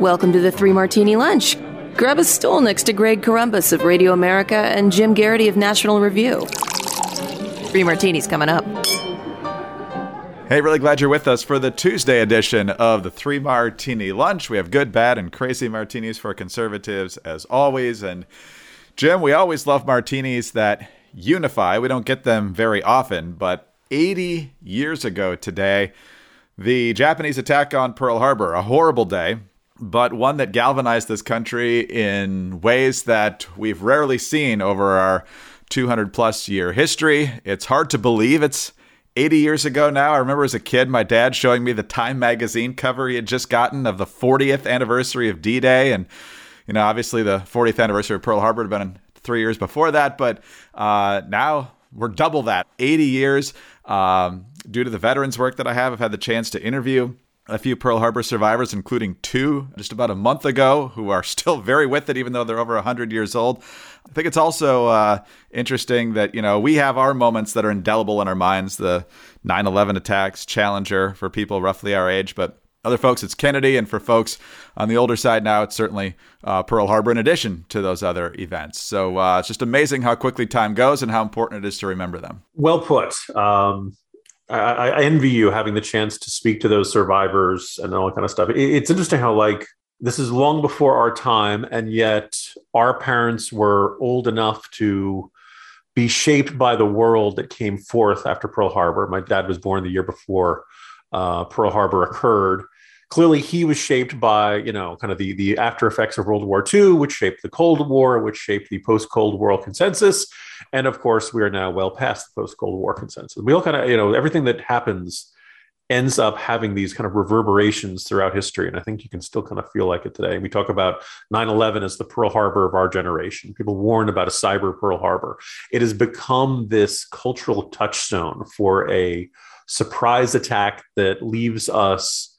Welcome to the Three Martini Lunch. Grab a stool next to Greg Corombos of Radio America and Jim Geraghty of National Review. Three Martinis coming up. Hey, really glad you're with us for the Tuesday edition of the Three Martini Lunch. We have good, bad, and crazy martinis for conservatives as always. And Jim, we always love martinis that unify. We don't get them very often, but 80 years ago today, the Japanese attack on Pearl Harbor, a horrible day, but one that galvanized this country in ways that we've rarely seen over our 200 plus year history. It's hard to believe it's 80 years ago now. I remember as a kid, my dad showing me the Time magazine cover he had just gotten of the 40th anniversary of D Day. And, you know, obviously the 40th anniversary of Pearl Harbor had been three years before that, but uh, now we're double that 80 years. Um, due to the veterans work that I have, I've had the chance to interview a few Pearl Harbor survivors, including two just about a month ago, who are still very with it, even though they're over 100 years old. I think it's also uh, interesting that, you know, we have our moments that are indelible in our minds the 9 11 attacks, Challenger for people roughly our age, but other folks, it's Kennedy, and for folks on the older side now, it's certainly uh, Pearl Harbor in addition to those other events. So uh, it's just amazing how quickly time goes and how important it is to remember them. Well put. Um, I, I, envy you having the chance to speak to those survivors and all that kind of stuff. It, it's interesting how like this is long before our time, and yet our parents were old enough to be shaped by the world that came forth after Pearl Harbor. My dad was born the year before uh, Pearl Harbor occurred. Clearly, he was shaped by you know kind of the the after effects of World War II, which shaped the Cold War, which shaped the post Cold War consensus, and of course, we are now well past the post Cold War consensus. We all kind of, you know, everything that happens ends up having these kind of reverberations throughout history. And I think you can still kind of feel like it today. We talk about 9 11 as the Pearl Harbor of our generation. People warn about a cyber Pearl Harbor. It has become this cultural touchstone for a surprise attack that leaves us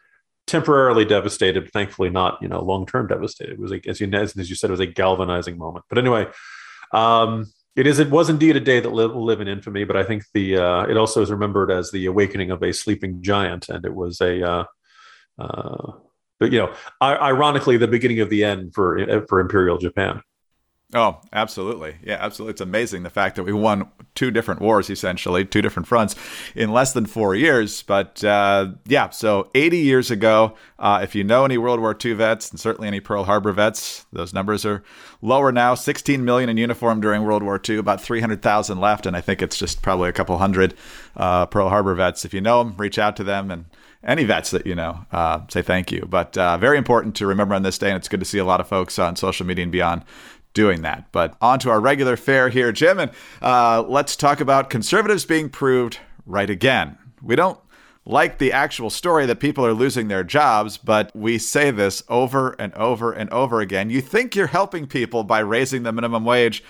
temporarily devastated thankfully not you know long term devastated it was like as you as you said it was a galvanizing moment but anyway um it is. It was indeed a day that will live in infamy. But I think the uh, it also is remembered as the awakening of a sleeping giant, and it was a. Uh, uh, but you know, ironically, the beginning of the end for for Imperial Japan. Oh, absolutely. Yeah, absolutely. It's amazing the fact that we won two different wars, essentially, two different fronts in less than four years. But uh, yeah, so 80 years ago, uh, if you know any World War II vets and certainly any Pearl Harbor vets, those numbers are lower now 16 million in uniform during World War II, about 300,000 left. And I think it's just probably a couple hundred uh, Pearl Harbor vets. If you know them, reach out to them and any vets that you know, uh, say thank you. But uh, very important to remember on this day, and it's good to see a lot of folks on social media and beyond doing that. But on to our regular fare here, Jim, and uh, let's talk about conservatives being proved right again. We don't like the actual story that people are losing their jobs, but we say this over and over and over again. You think you're helping people by raising the minimum wage.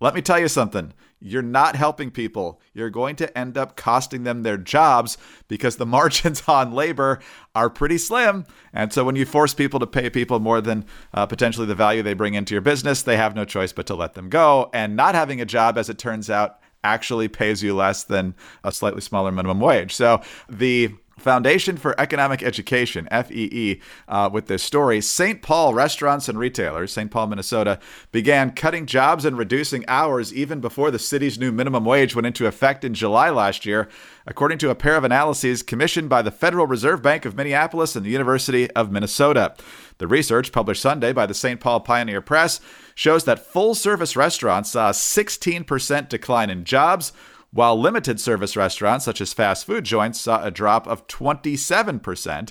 Let me tell you something you're not helping people. You're going to end up costing them their jobs because the margins on labor are pretty slim. And so when you force people to pay people more than uh, potentially the value they bring into your business, they have no choice but to let them go. And not having a job, as it turns out, actually pays you less than a slightly smaller minimum wage. So the Foundation for Economic Education, FEE, uh, with this story. St. Paul restaurants and retailers, St. Paul, Minnesota, began cutting jobs and reducing hours even before the city's new minimum wage went into effect in July last year, according to a pair of analyses commissioned by the Federal Reserve Bank of Minneapolis and the University of Minnesota. The research, published Sunday by the St. Paul Pioneer Press, shows that full service restaurants saw a 16% decline in jobs while limited service restaurants, such as fast food joints, saw a drop of 27%.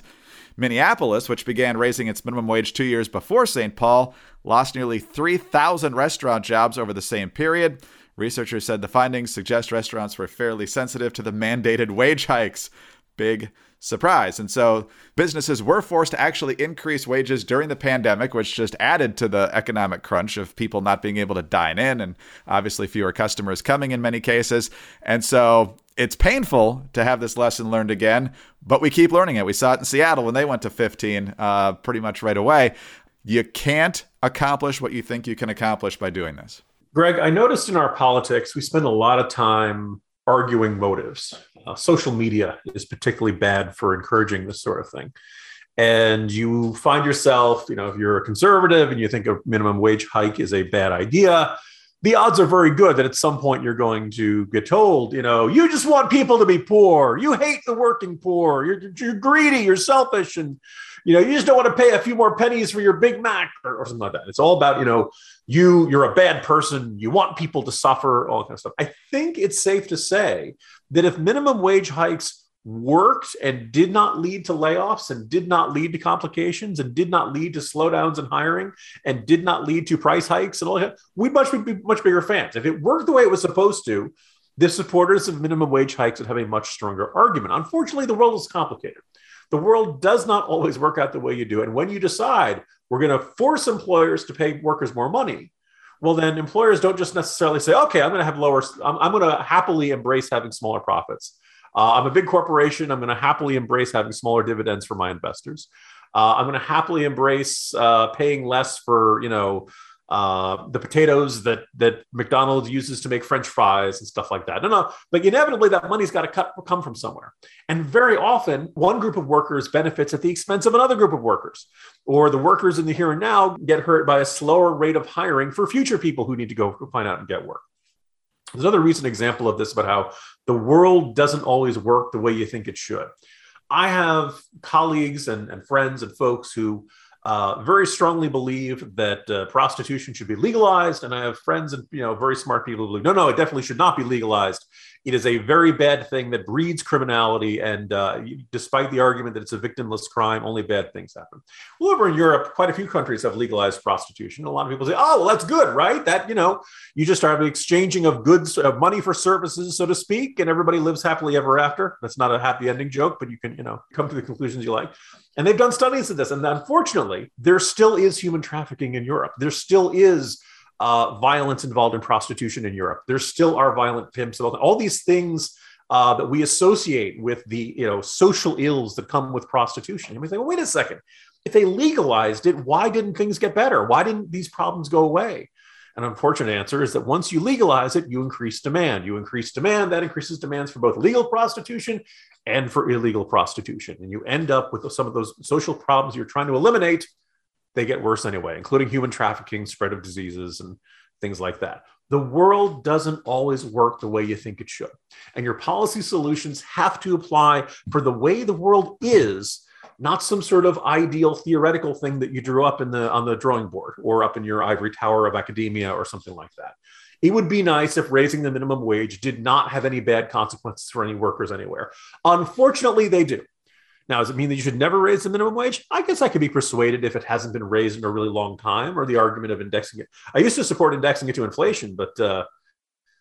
Minneapolis, which began raising its minimum wage two years before St. Paul, lost nearly 3,000 restaurant jobs over the same period. Researchers said the findings suggest restaurants were fairly sensitive to the mandated wage hikes. Big surprise. And so businesses were forced to actually increase wages during the pandemic, which just added to the economic crunch of people not being able to dine in and obviously fewer customers coming in many cases. And so it's painful to have this lesson learned again, but we keep learning it. We saw it in Seattle when they went to 15 uh, pretty much right away. You can't accomplish what you think you can accomplish by doing this. Greg, I noticed in our politics, we spend a lot of time arguing motives. Uh, social media is particularly bad for encouraging this sort of thing. and you find yourself, you know, if you're a conservative and you think a minimum wage hike is a bad idea, the odds are very good that at some point you're going to get told, you know, you just want people to be poor. You hate the working poor. You're, you're greedy. You're selfish. And, you know, you just don't want to pay a few more pennies for your Big Mac or, or something like that. It's all about, you know, you, you're a bad person. You want people to suffer, all that kind of stuff. I think it's safe to say that if minimum wage hikes worked and did not lead to layoffs and did not lead to complications and did not lead to slowdowns in hiring and did not lead to price hikes and all that, we'd much be much bigger fans. If it worked the way it was supposed to, the supporters of minimum wage hikes would have a much stronger argument. Unfortunately, the world is complicated. The world does not always work out the way you do. And when you decide we're going to force employers to pay workers more money, well, then employers don't just necessarily say, okay, I'm going to have lower, I'm, I'm going to happily embrace having smaller profits. Uh, I'm a big corporation. I'm going to happily embrace having smaller dividends for my investors. Uh, I'm going to happily embrace uh, paying less for you know uh, the potatoes that that McDonald's uses to make French fries and stuff like that. No, no, but inevitably that money's got to come from somewhere. And very often, one group of workers benefits at the expense of another group of workers, or the workers in the here and now get hurt by a slower rate of hiring for future people who need to go find out and get work. There's another recent example of this about how the world doesn't always work the way you think it should. I have colleagues and, and friends and folks who uh, very strongly believe that uh, prostitution should be legalized, and I have friends and you know very smart people who believe no, no, it definitely should not be legalized. It is a very bad thing that breeds criminality. And uh, despite the argument that it's a victimless crime, only bad things happen. Well, over in Europe, quite a few countries have legalized prostitution. A lot of people say, oh, well, that's good, right? That, you know, you just have an exchanging of goods, of money for services, so to speak, and everybody lives happily ever after. That's not a happy ending joke, but you can, you know, come to the conclusions you like. And they've done studies of this. And unfortunately, there still is human trafficking in Europe. There still is uh, violence involved in prostitution in Europe. There still are violent pimps. All these things uh, that we associate with the you know social ills that come with prostitution. And we think, well, wait a second. If they legalized it, why didn't things get better? Why didn't these problems go away? An unfortunate answer is that once you legalize it, you increase demand. You increase demand, that increases demands for both legal prostitution and for illegal prostitution. And you end up with some of those social problems you're trying to eliminate they get worse anyway, including human trafficking, spread of diseases, and things like that. The world doesn't always work the way you think it should. And your policy solutions have to apply for the way the world is, not some sort of ideal theoretical thing that you drew up in the on the drawing board or up in your ivory tower of academia or something like that. It would be nice if raising the minimum wage did not have any bad consequences for any workers anywhere. Unfortunately, they do. Now, does it mean that you should never raise the minimum wage? I guess I could be persuaded if it hasn't been raised in a really long time, or the argument of indexing it. I used to support indexing it to inflation, but uh,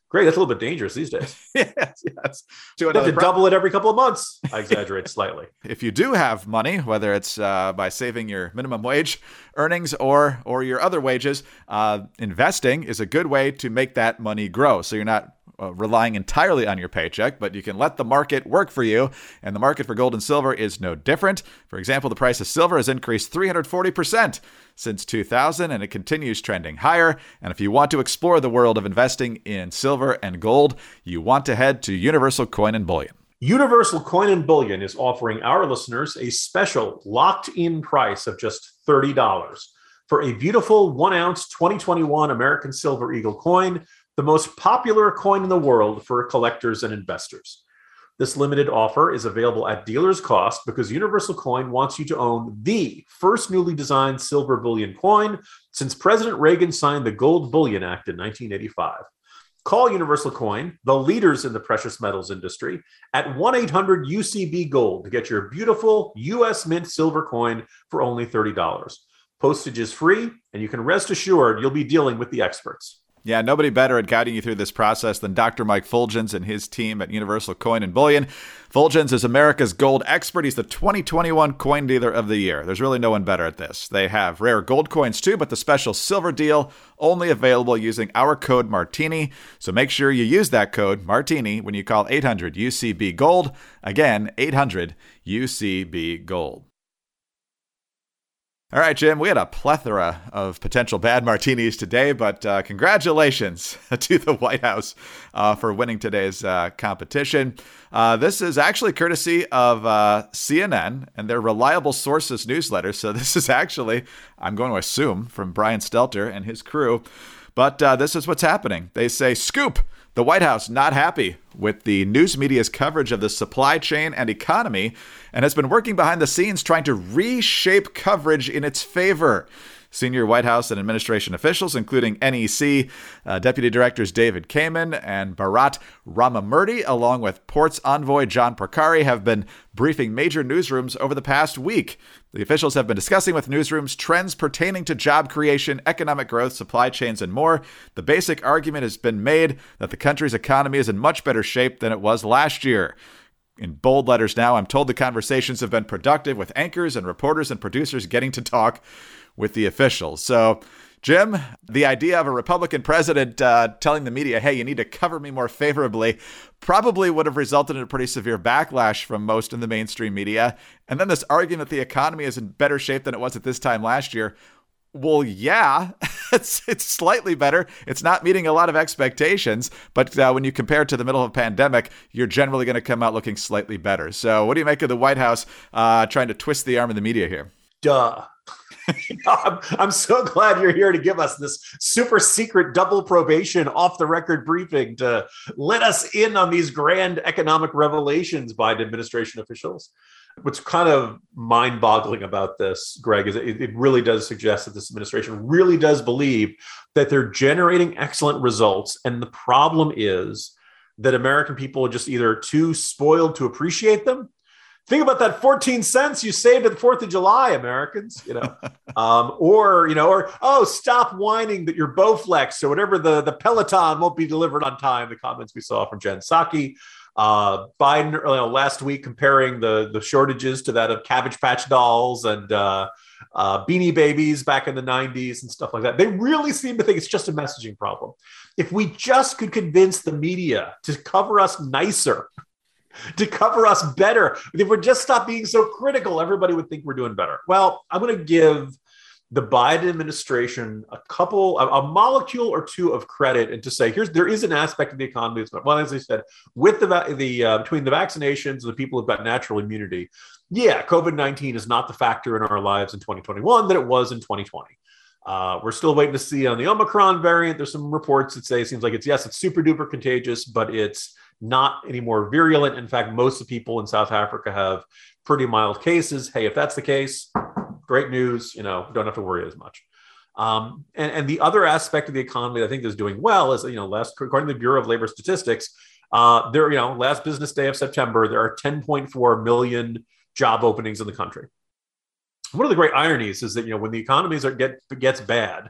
great, that's a little bit dangerous these days. yes, yes. To you have to double it every couple of months. I exaggerate slightly. If you do have money, whether it's uh, by saving your minimum wage earnings or or your other wages, uh, investing is a good way to make that money grow. So you're not uh, relying entirely on your paycheck, but you can let the market work for you. And the market for gold and silver is no different. For example, the price of silver has increased 340% since 2000, and it continues trending higher. And if you want to explore the world of investing in silver and gold, you want to head to Universal Coin and Bullion. Universal Coin and Bullion is offering our listeners a special locked in price of just $30 for a beautiful one ounce 2021 American Silver Eagle coin the most popular coin in the world for collectors and investors. This limited offer is available at dealer's cost because Universal Coin wants you to own the first newly designed silver bullion coin since President Reagan signed the Gold Bullion Act in 1985. Call Universal Coin, the leaders in the precious metals industry, at 1 800 UCB Gold to get your beautiful US Mint silver coin for only $30. Postage is free, and you can rest assured you'll be dealing with the experts. Yeah, nobody better at guiding you through this process than Dr. Mike Fuljenz and his team at Universal Coin and Bullion. Fuljenz is America's gold expert. He's the 2021 Coin Dealer of the Year. There's really no one better at this. They have rare gold coins too, but the special silver deal only available using our code Martini. So make sure you use that code Martini when you call 800 UCB Gold. Again, 800 UCB Gold. All right, Jim, we had a plethora of potential bad martinis today, but uh, congratulations to the White House uh, for winning today's uh, competition. Uh, this is actually courtesy of uh, CNN and their reliable sources newsletter. So, this is actually, I'm going to assume, from Brian Stelter and his crew. But uh, this is what's happening. They say, Scoop! The White House not happy with the news media's coverage of the supply chain and economy and has been working behind the scenes trying to reshape coverage in its favor. Senior White House and administration officials, including NEC uh, Deputy Directors David Kamin and Bharat Ramamurti, along with Ports envoy John Porcari, have been briefing major newsrooms over the past week. The officials have been discussing with newsrooms trends pertaining to job creation, economic growth, supply chains, and more. The basic argument has been made that the country's economy is in much better shape than it was last year in bold letters now. I'm told the conversations have been productive with anchors and reporters and producers getting to talk with the officials. So, Jim, the idea of a Republican president uh, telling the media, hey, you need to cover me more favorably, probably would have resulted in a pretty severe backlash from most in the mainstream media. And then this argument that the economy is in better shape than it was at this time last year. Well, yeah, it's it's slightly better. It's not meeting a lot of expectations, but uh, when you compare it to the middle of a pandemic, you're generally going to come out looking slightly better. So, what do you make of the White House uh, trying to twist the arm of the media here? Duh. I'm, I'm so glad you're here to give us this super secret double probation off the record briefing to let us in on these grand economic revelations by administration officials. What's kind of mind boggling about this, Greg, is it, it really does suggest that this administration really does believe that they're generating excellent results. And the problem is that American people are just either too spoiled to appreciate them think about that 14 cents you saved at the 4th of July, Americans, you know, um, or, you know, or, oh, stop whining that your Bowflex or whatever the, the Peloton won't be delivered on time. The comments we saw from Jen Psaki. Uh, Biden you know, last week comparing the, the shortages to that of Cabbage Patch dolls and uh, uh, Beanie Babies back in the 90s and stuff like that. They really seem to think it's just a messaging problem. If we just could convince the media to cover us nicer, to cover us better. If we just stop being so critical, everybody would think we're doing better. Well, I'm going to give the Biden administration a couple, a, a, molecule or two of credit, and to say here's there is an aspect of the economy that's well, as I said, with the the uh, between the vaccinations and the people who've got natural immunity, yeah, COVID nineteen is not the factor in our lives in 2021 that it was in 2020. Uh, we're still waiting to see on the Omicron variant. There's some reports that say it seems like it's yes, it's super duper contagious, but it's not any more virulent. In fact, most of the people in South Africa have pretty mild cases. Hey, if that's the case, great news. You know, don't have to worry as much. Um, and, and the other aspect of the economy that I think is doing well is, you know, last according to the Bureau of Labor Statistics, uh, there, you know, last business day of September, there are 10.4 million job openings in the country. One of the great ironies is that you know when the economies are get gets bad,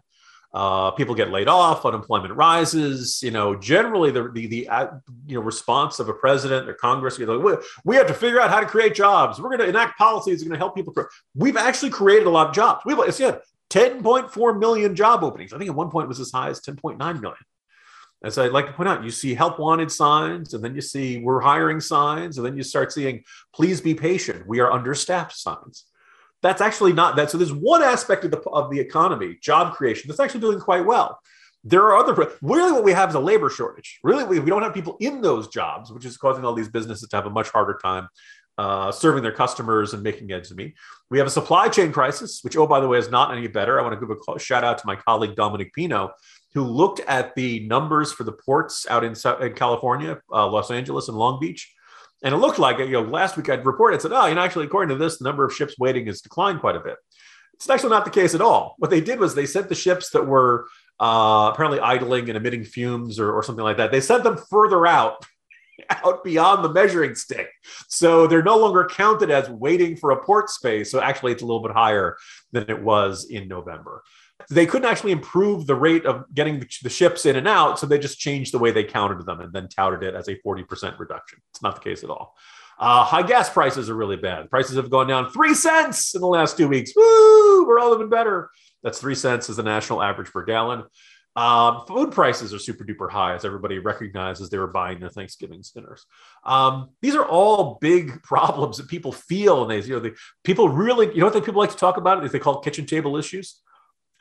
uh, people get laid off, unemployment rises. You know, generally the the, the uh, you know response of a president or Congress, you know, we, we have to figure out how to create jobs. We're going to enact policies that are going to help people. We've actually created a lot of jobs. We've it's yeah, 10.4 million job openings. I think at one point it was as high as 10.9 million. As I'd like to point out, you see help wanted signs, and then you see we're hiring signs, and then you start seeing please be patient. We are understaffed signs that's actually not that. So there's one aspect of the of the economy, job creation, that's actually doing quite well. There are other really what we have is a labor shortage. Really, we, we don't have people in those jobs, which is causing all these businesses to have a much harder time uh, serving their customers and making ends meet. We have a supply chain crisis, which, oh, by the way, is not any better. I want to give a shout out to my colleague Dominic Pino, who looked at the numbers for the ports out in, in California, uh, Los Angeles, and Long Beach. And it looked like, you know, last week I'd reported, said, oh, you know, actually, according to this, the number of ships waiting has declined quite a bit. It's actually not the case at all. What they did was they sent the ships that were uh, apparently idling and emitting fumes or, or something like that, they sent them further out out beyond the measuring stick. So they're no longer counted as waiting for a port space. So actually, it's a little bit higher than it was in November they couldn't actually improve the rate of getting the ships in and out. So they just changed the way they counted them and then touted it as a 40% reduction. It's not the case at all. Uh, high gas prices are really bad. Prices have gone down three cents in the last two weeks. Woo! We're all living better. That's three cents is the national average per gallon. Um, food prices are super duper high, as everybody recognizes they were buying their Thanksgiving dinners. Um, these are all big problems that people feel, and they, you know, the people really, you know, what they people like to talk about? Is they call kitchen table issues.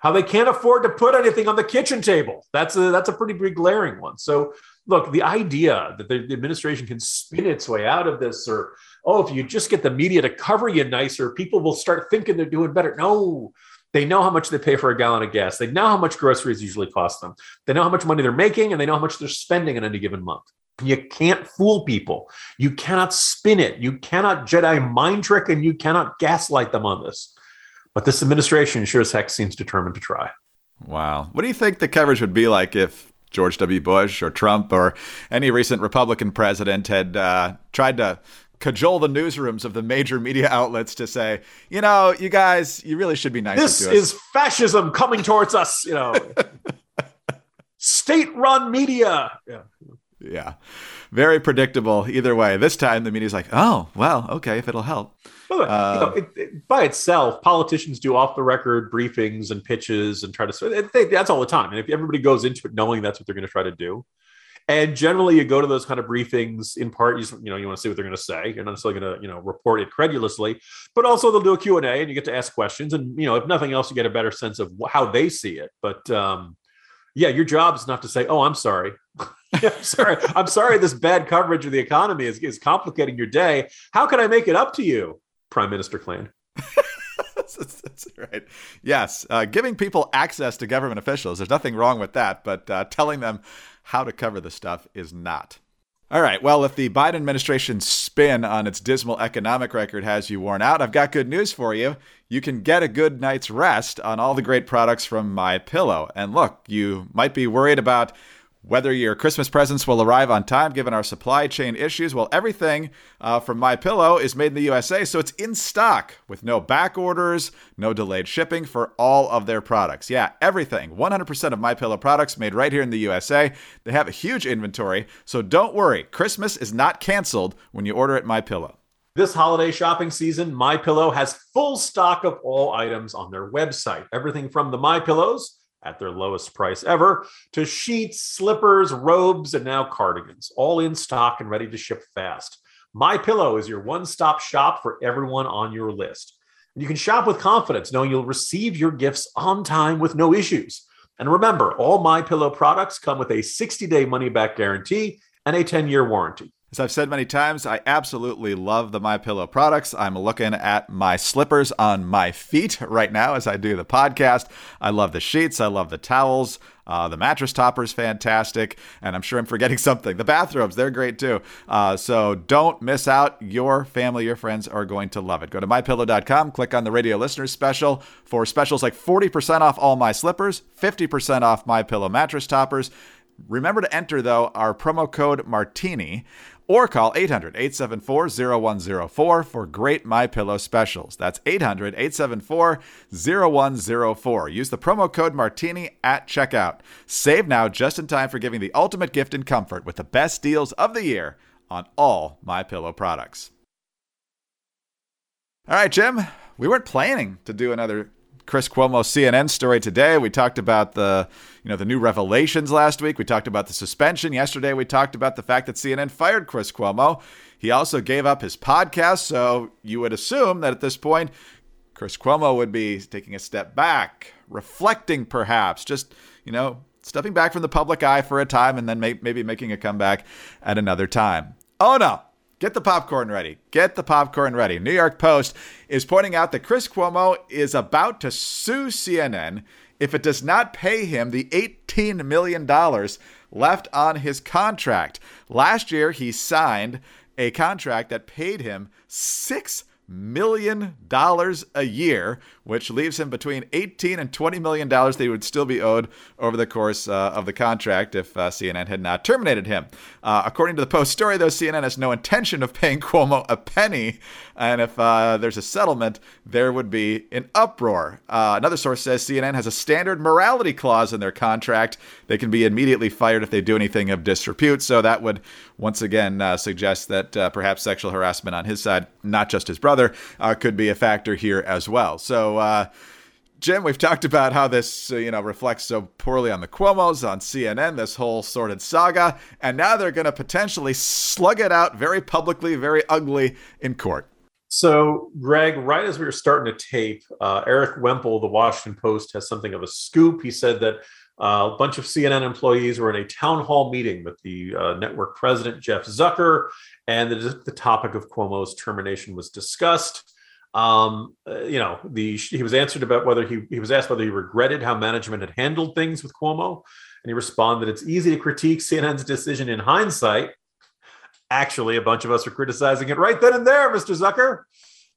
How they can't afford to put anything on the kitchen table. That's a that's a pretty big glaring one. So, look, the idea that the administration can spin its way out of this, or oh, if you just get the media to cover you nicer, people will start thinking they're doing better. No, they know how much they pay for a gallon of gas. They know how much groceries usually cost them. They know how much money they're making and they know how much they're spending in any given month. You can't fool people. You cannot spin it. You cannot Jedi mind trick and you cannot gaslight them on this. But this administration sure as heck seems determined to try. Wow. What do you think the coverage would be like if George W. Bush or Trump or any recent Republican president had uh, tried to cajole the newsrooms of the major media outlets to say, you know, you guys, you really should be nicer this to us. is fascism coming towards us, you know. State-run media. Yeah. Yeah. Very predictable either way. This time the media's like, oh, well, okay, if it'll help. By, uh, you know, it, it, by itself, politicians do off the record briefings and pitches and try to. They, that's all the time. And if everybody goes into it knowing that's what they're going to try to do, and generally, you go to those kind of briefings in part, you, you know, you want to see what they're going to say. You're not necessarily going to, you know, report it credulously, but also they'll do a Q&A and you get to ask questions. And, you know, if nothing else, you get a better sense of how they see it. But um, yeah, your job is not to say, oh, I'm sorry. I'm sorry. I'm sorry this bad coverage of the economy is, is complicating your day. How can I make it up to you, Prime Minister Klain? that's, that's, right. Yes, uh, giving people access to government officials, there's nothing wrong with that, but uh, telling them how to cover the stuff is not. All right. Well, if the Biden administration's spin on its dismal economic record has you worn out, I've got good news for you. You can get a good night's rest on all the great products from My Pillow. And look, you might be worried about whether your Christmas presents will arrive on time given our supply chain issues. Well, everything uh, from My Pillow is made in the USA, so it's in stock with no back orders, no delayed shipping for all of their products. Yeah, everything. 100% of My Pillow products made right here in the USA. They have a huge inventory, so don't worry. Christmas is not canceled when you order at My Pillow. This holiday shopping season, My Pillow has full stock of all items on their website. Everything from the My Pillows at their lowest price ever to sheets, slippers, robes, and now cardigans, all in stock and ready to ship fast. My Pillow is your one-stop shop for everyone on your list. And you can shop with confidence knowing you'll receive your gifts on time with no issues. And remember, all My Pillow products come with a 60-day money-back guarantee and a 10-year warranty. As I've said many times, I absolutely love the My Pillow products. I'm looking at my slippers on my feet right now as I do the podcast. I love the sheets. I love the towels. Uh, the mattress topper is fantastic, and I'm sure I'm forgetting something. The bathrobes, they're great too. Uh, so don't miss out. Your family, your friends are going to love it. Go to mypillow.com, click on the radio listeners special for specials like 40% off all my slippers, 50% off my pillow mattress toppers. Remember to enter, though, our promo code Martini or call 800-874-0104 for great my pillow specials. That's 800-874-0104 use the promo code martini at checkout. Save now just in time for giving the ultimate gift in comfort with the best deals of the year on all my pillow products. All right jim we weren't planning to do another Chris Cuomo CNN story today. We talked about the, you know, the new revelations last week. We talked about the suspension yesterday. We talked about the fact that CNN fired Chris Cuomo. He also gave up his podcast, so you would assume that at this point Chris Cuomo would be taking a step back, reflecting perhaps, just, you know, stepping back from the public eye for a time and then may- maybe making a comeback at another time. Oh no, Get the popcorn ready. Get the popcorn ready. New York Post is pointing out that Chris Cuomo is about to sue CNN if it does not pay him the $18 million left on his contract. Last year, he signed a contract that paid him $6 million a year, which leaves him between 18 and 20 million dollars that he would still be owed over the course uh, of the contract if uh, CNN had not terminated him. Uh, according to the Post story, though, CNN has no intention of paying Cuomo a penny, and if uh, there's a settlement, there would be an uproar. Uh, another source says CNN has a standard morality clause in their contract. They can be immediately fired if they do anything of disrepute. So that would once again uh, suggest that perhaps sexual harassment on his side, not just his brother, could be a factor here as well. So uh, Jim, we've talked about how this, uh, you know, reflects so poorly on the Cuomo's, on CNN, this whole sordid saga, and now they're going to potentially slug it out very publicly, very ugly in court. So, Greg, right as we were starting to tape, uh, Erik Wemple, the Washington Post, has something of a scoop. He said that uh, a bunch of CNN employees were in a town hall meeting with the uh, network president, Jeff Zucker, and the, the topic of Cuomo's termination was discussed. Um, uh, you know, the he was answered about whether he he was asked whether he regretted how management had handled things with Cuomo, and he responded, that "It's easy to critique CNN's decision in hindsight. Actually, a bunch of us are criticizing it right then and there, Mr. Zucker."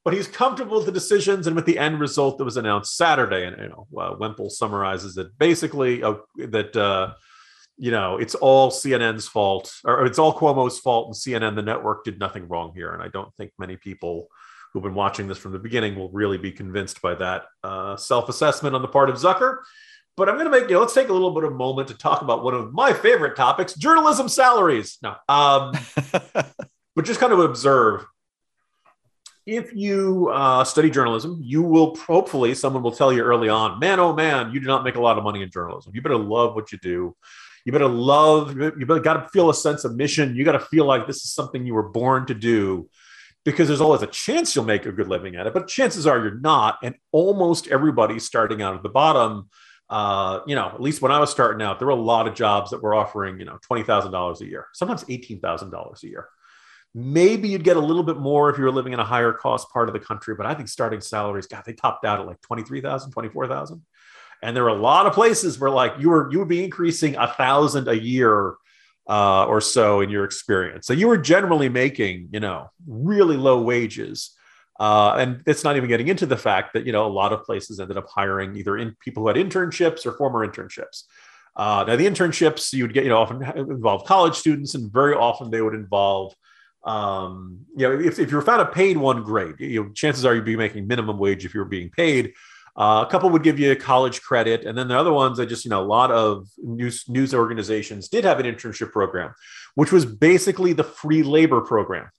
But he's comfortable with the decisions and with the end result that was announced Saturday. And you know, uh, Wemple summarizes it basically uh, that uh, you know it's all CNN's fault, or it's all Cuomo's fault, and CNN, the network, did nothing wrong here. And I don't think many people who've been watching this from the beginning will really be convinced by that uh, self-assessment on the part of Zucker. But I'm going to make you know, let's take a little bit of a moment to talk about one of my favorite topics: journalism salaries. No, um, but just kind of observe. If you uh, study journalism, you will hopefully someone will tell you early on, man, oh man, you do not make a lot of money in journalism. You better love what you do. You better love. You better got to feel a sense of mission. You got to feel like this is something you were born to do because there's always a chance you'll make a good living at it, but chances are you're not. And almost everybody starting out at the bottom, uh, you know, at least when I was starting out, there were a lot of jobs that were offering, you know, $20,000 a year, sometimes $18,000 a year. Maybe you'd get a little bit more if you were living in a higher cost part of the country, but I think starting salaries, God, they topped out at like 23,000, 24,000. And there were a lot of places where like you were, you would be increasing a thousand a year uh, or so in your experience. So you were generally making, you know, really low wages. Uh, and it's not even getting into the fact that, you know, a lot of places ended up hiring either in people who had internships or former internships. Uh, now, the internships you would get, you know, often involve college students, and very often they would involve, um, you know, if, if you were found a paid one, great. You know, chances are you'd be making minimum wage if you were being paid. Uh, a couple would give you college credit, and then the other ones, I just you know a lot of news news organizations did have an internship program, which was basically the free labor program.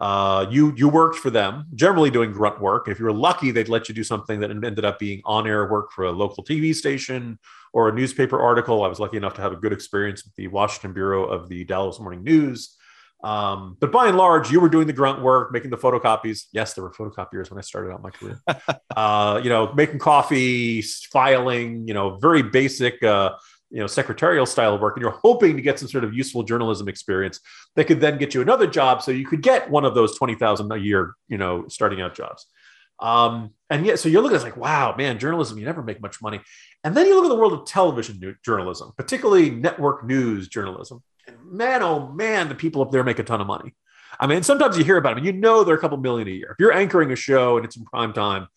Uh, you you worked for them, generally doing grunt work. If you were lucky, they'd let you do something that ended up being on air work for a local TV station or a newspaper article. I was lucky enough to have a good experience with the Washington bureau of the Dallas Morning News. Um, but by and large, you were doing the grunt work, making the photocopies. Yes, there were photocopiers when I started out my career. uh, you know, making coffee, filing, you know, very basic, uh, you know, secretarial style of work. And you're hoping to get some sort of useful journalism experience that could then get you another job. So you could get one of those 20,000 a year, you know, starting out jobs. Um, and yet, so you're looking at like, wow, man, journalism, you never make much money. And then you look at the world of television journalism, particularly network news journalism man, oh man, the people up there make a ton of money. I mean, sometimes you hear about them, you know they're a couple million a year. If you're anchoring a show and it's in prime time,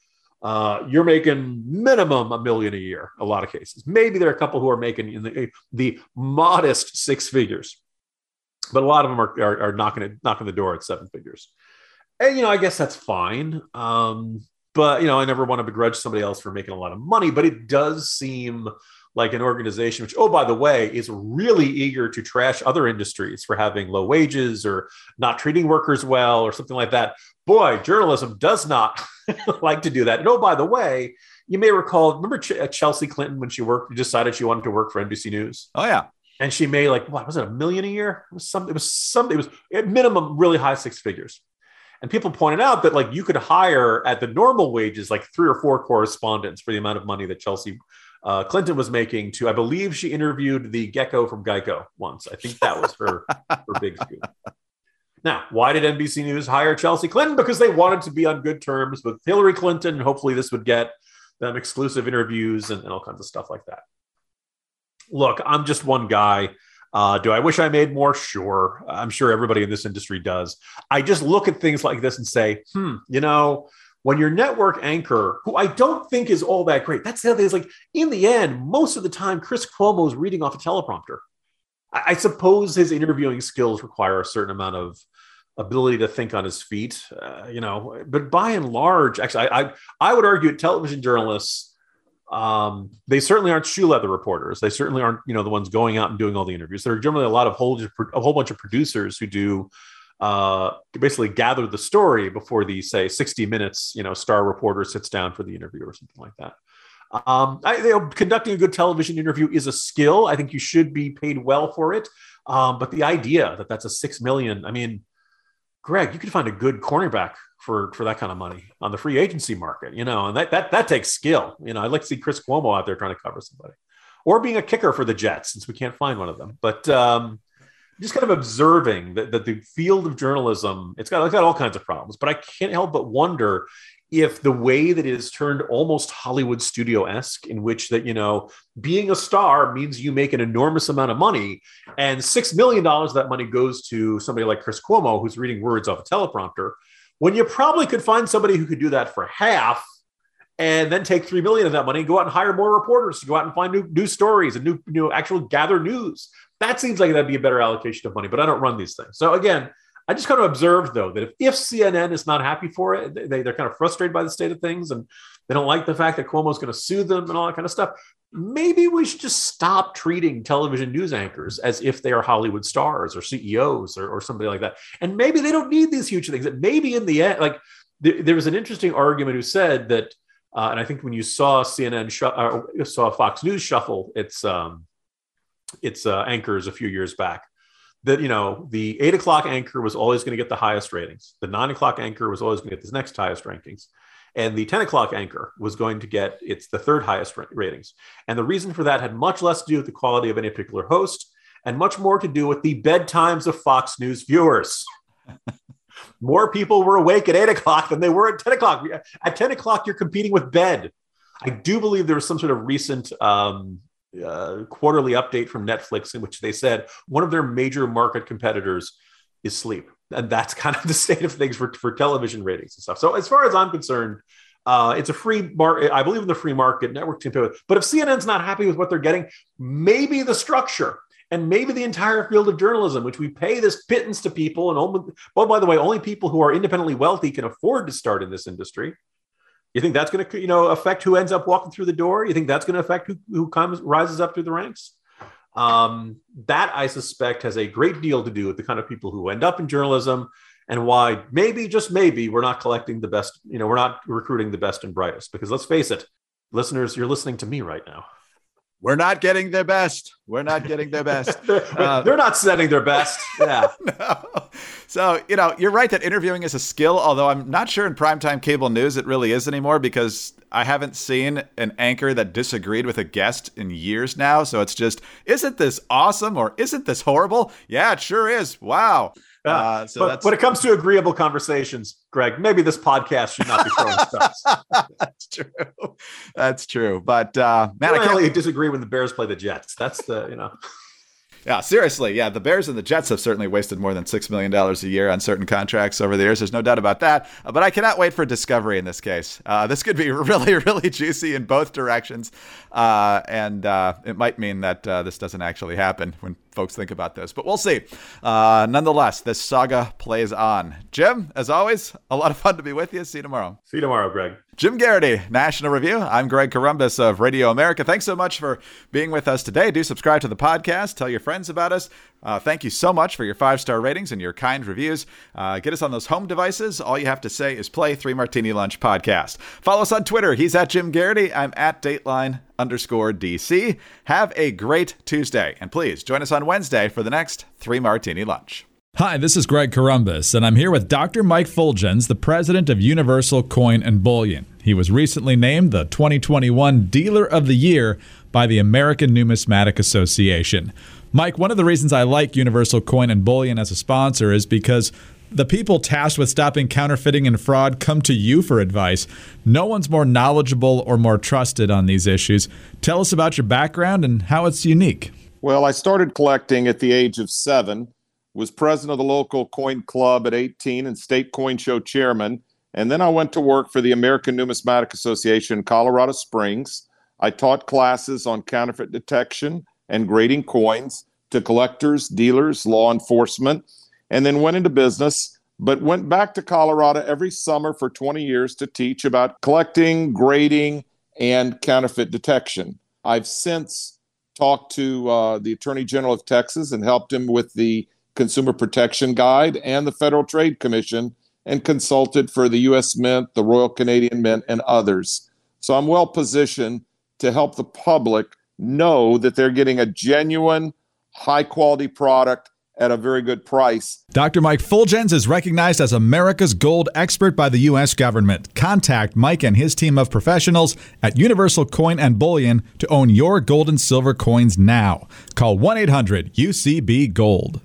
uh, you're making minimum a million a year. A lot of cases, maybe there are a couple who are making in the, the modest six figures, but a lot of them are, are, are knocking it, knocking the door at seven figures. And you know, I guess that's fine. Um, but you know, I never want to begrudge somebody else for making a lot of money. But it does seem like an organization which oh by the way is really eager to trash other industries for having low wages or not treating workers well or something like that. Boy journalism does not like to do that. And oh by the way you may recall remember Ch- uh, chelsea clinton when she worked decided she wanted to work for nbc news? Oh yeah. And she made like what was it a million a year? It was something it was something it was at minimum really high six figures. And people pointed out that like you could hire at the normal wages like three or four correspondents for the amount of money that chelsea uh, Clinton was making to, I believe she interviewed the gecko from Geico once. I think that was her, her big scoop. Now, why did NBC News hire Chelsea Clinton? Because they wanted to be on good terms with Hillary Clinton. Hopefully, this would get them exclusive interviews and, and all kinds of stuff like that. Look, I'm just one guy. Uh, do I wish I made more? Sure. I'm sure everybody in this industry does. I just look at things like this and say, hmm, you know, when your network anchor, who I don't think is all that great, that's the other thing. Is like in the end, most of the time, Chris Cuomo is reading off a teleprompter. I, I suppose his interviewing skills require a certain amount of ability to think on his feet, uh, you know. But by and large, actually, I, I, I would argue television journalists, um, they certainly aren't shoe leather reporters. They certainly aren't, you know, the ones going out and doing all the interviews. There are generally a lot of whole a whole bunch of producers who do uh, basically gather the story before the say 60 minutes you know star reporter sits down for the interview or something like that Um, I, you know, conducting a good television interview is a skill. I think you should be paid well for it. Um, but the idea that that's a six million, I mean, Greg, you could find a good cornerback for for that kind of money on the free agency market, you know, and that that that takes skill. You know, I'd like to see Chris Cuomo out there trying to cover somebody, or being a kicker for the Jets since we can't find one of them. But um, just kind of observing that, that the field of journalism it's got it's got all kinds of problems, but I can't help but wonder if the way that it is turned almost Hollywood studio esque, in which that, you know, being a star means you make an enormous amount of money, and $6 million of that money goes to somebody like Chris Cuomo, who's reading words off a teleprompter, when you probably could find somebody who could do that for half and then take 3 million of that money and go out and hire more reporters to go out and find new, new stories and new, new actual gather news. That seems like that'd be a better allocation of money, but I don't run these things. So again, I just kind of observed though that if, if CNN is not happy for it, they, they're kind of frustrated by the state of things and they don't like the fact that Cuomo is going to sue them and all that kind of stuff. Maybe we should just stop treating television news anchors as if they are Hollywood stars or CEOs or, or somebody like that. And maybe they don't need these huge things. That maybe in the end, like th- there was an interesting argument who said that, uh, and I think when you saw CNN sh- uh, saw Fox News shuffle its um, its uh, anchors a few years back, that you know the eight o'clock anchor was always going to get the highest ratings. The nine o'clock anchor was always going to get the next highest rankings. And the 10 o'clock anchor was going to get it's the third highest ratings. And the reason for that had much less to do with the quality of any particular host and much more to do with the bedtimes of fox news viewers. More people were awake at 8 o'clock than they were at 10 o'clock. At 10 o'clock you're competing with bed. I do believe there was some sort of recent um, uh, quarterly update from Netflix in which they said one of their major market competitors is sleep. And that's kind of the state of things for, for television ratings and stuff. So, as far as I'm concerned, uh, it's a free market. I believe in the free market network team. But if CNN's not happy with what they're getting, maybe the structure and maybe the entire field of journalism, which we pay this pittance to people, and only, well, by the way, only people who are independently wealthy can afford to start in this industry. You think that's going to, you know, affect who ends up walking through the door? You think that's going to affect who, who comes rises up through the ranks? Um, that I suspect has a great deal to do with the kind of people who end up in journalism and why maybe just maybe we're not collecting the best, you know, we're not recruiting the best and brightest. Because let's face it, listeners, you're listening to me right now we're not getting their best. We're not getting their best. uh, They're not setting their best. Yeah. no. So, you know, you're right that interviewing is a skill, although I'm not sure in primetime cable news it really is anymore because I haven't seen an anchor that disagreed with a guest in years now. So it's just, isn't this awesome or isn't this horrible? Yeah, it sure is. Wow. Yeah. Uh, so but when it comes to agreeable conversations, Greg, maybe this podcast should not be throwing stones. that's true. That's true. But uh, man, I can't really disagree when the Bears play the Jets. That's the you know. Yeah, seriously. Yeah, the Bears and the Jets have certainly wasted more than $6 million a year on certain contracts over the years. There's no doubt about that. Uh, but I cannot wait for discovery in this case. Uh, this could be really, really juicy in both directions. Uh, and uh, it might mean that uh, this doesn't actually happen when folks think about this, but we'll see. Uh, nonetheless, this saga plays on. Jim, as always, a lot of fun to be with you. See you tomorrow. See you tomorrow, Greg. Jim Geraghty, National Review. I'm Greg Corombos of Radio America. Thanks so much for being with us today. Do subscribe to the podcast. Tell your friends about us. Uh, thank you so much for your five star ratings and your kind reviews. Uh, get us on those home devices. All you have to say is play Three Martini Lunch podcast. Follow us on Twitter. He's at Jim Geraghty. I'm at Dateline underscore DC. Have a great Tuesday. And please join us on Wednesday for the next Three Martini Lunch. Hi, this is Greg Corombos, and I'm here with Dr. Mike Fuljenz, the president of Universal Coin and Bullion. He was recently named the 2021 Dealer of the Year by the American Numismatic Association. Mike, one of the reasons I like Universal Coin and Bullion as a sponsor is because the people tasked with stopping counterfeiting and fraud come to you for advice. No one's more knowledgeable or more trusted on these issues. Tell us about your background and how it's unique. Well, I started collecting at the age of seven was president of the local coin club at 18 and state coin show chairman. And then I went to work for the American Numismatic Association in Colorado Springs. I taught classes on counterfeit detection and grading coins to collectors, dealers, law enforcement, and then went into business, but went back to Colorado every summer for 20 years to teach about collecting, grading, and counterfeit detection. I've since talked to uh, the Attorney General of Texas and helped him with the Consumer Protection Guide and the Federal Trade Commission and consulted for the U.S. Mint, the Royal Canadian Mint, and others. So I'm well positioned to help the public know that they're getting a genuine, high quality product at a very good price. Dr. Mike Fuljenz is recognized as America's gold expert by the U.S. government. Contact Mike and his team of professionals at Universal Coin and Bullion to own your gold and silver coins now. Call 1 800 UCB Gold.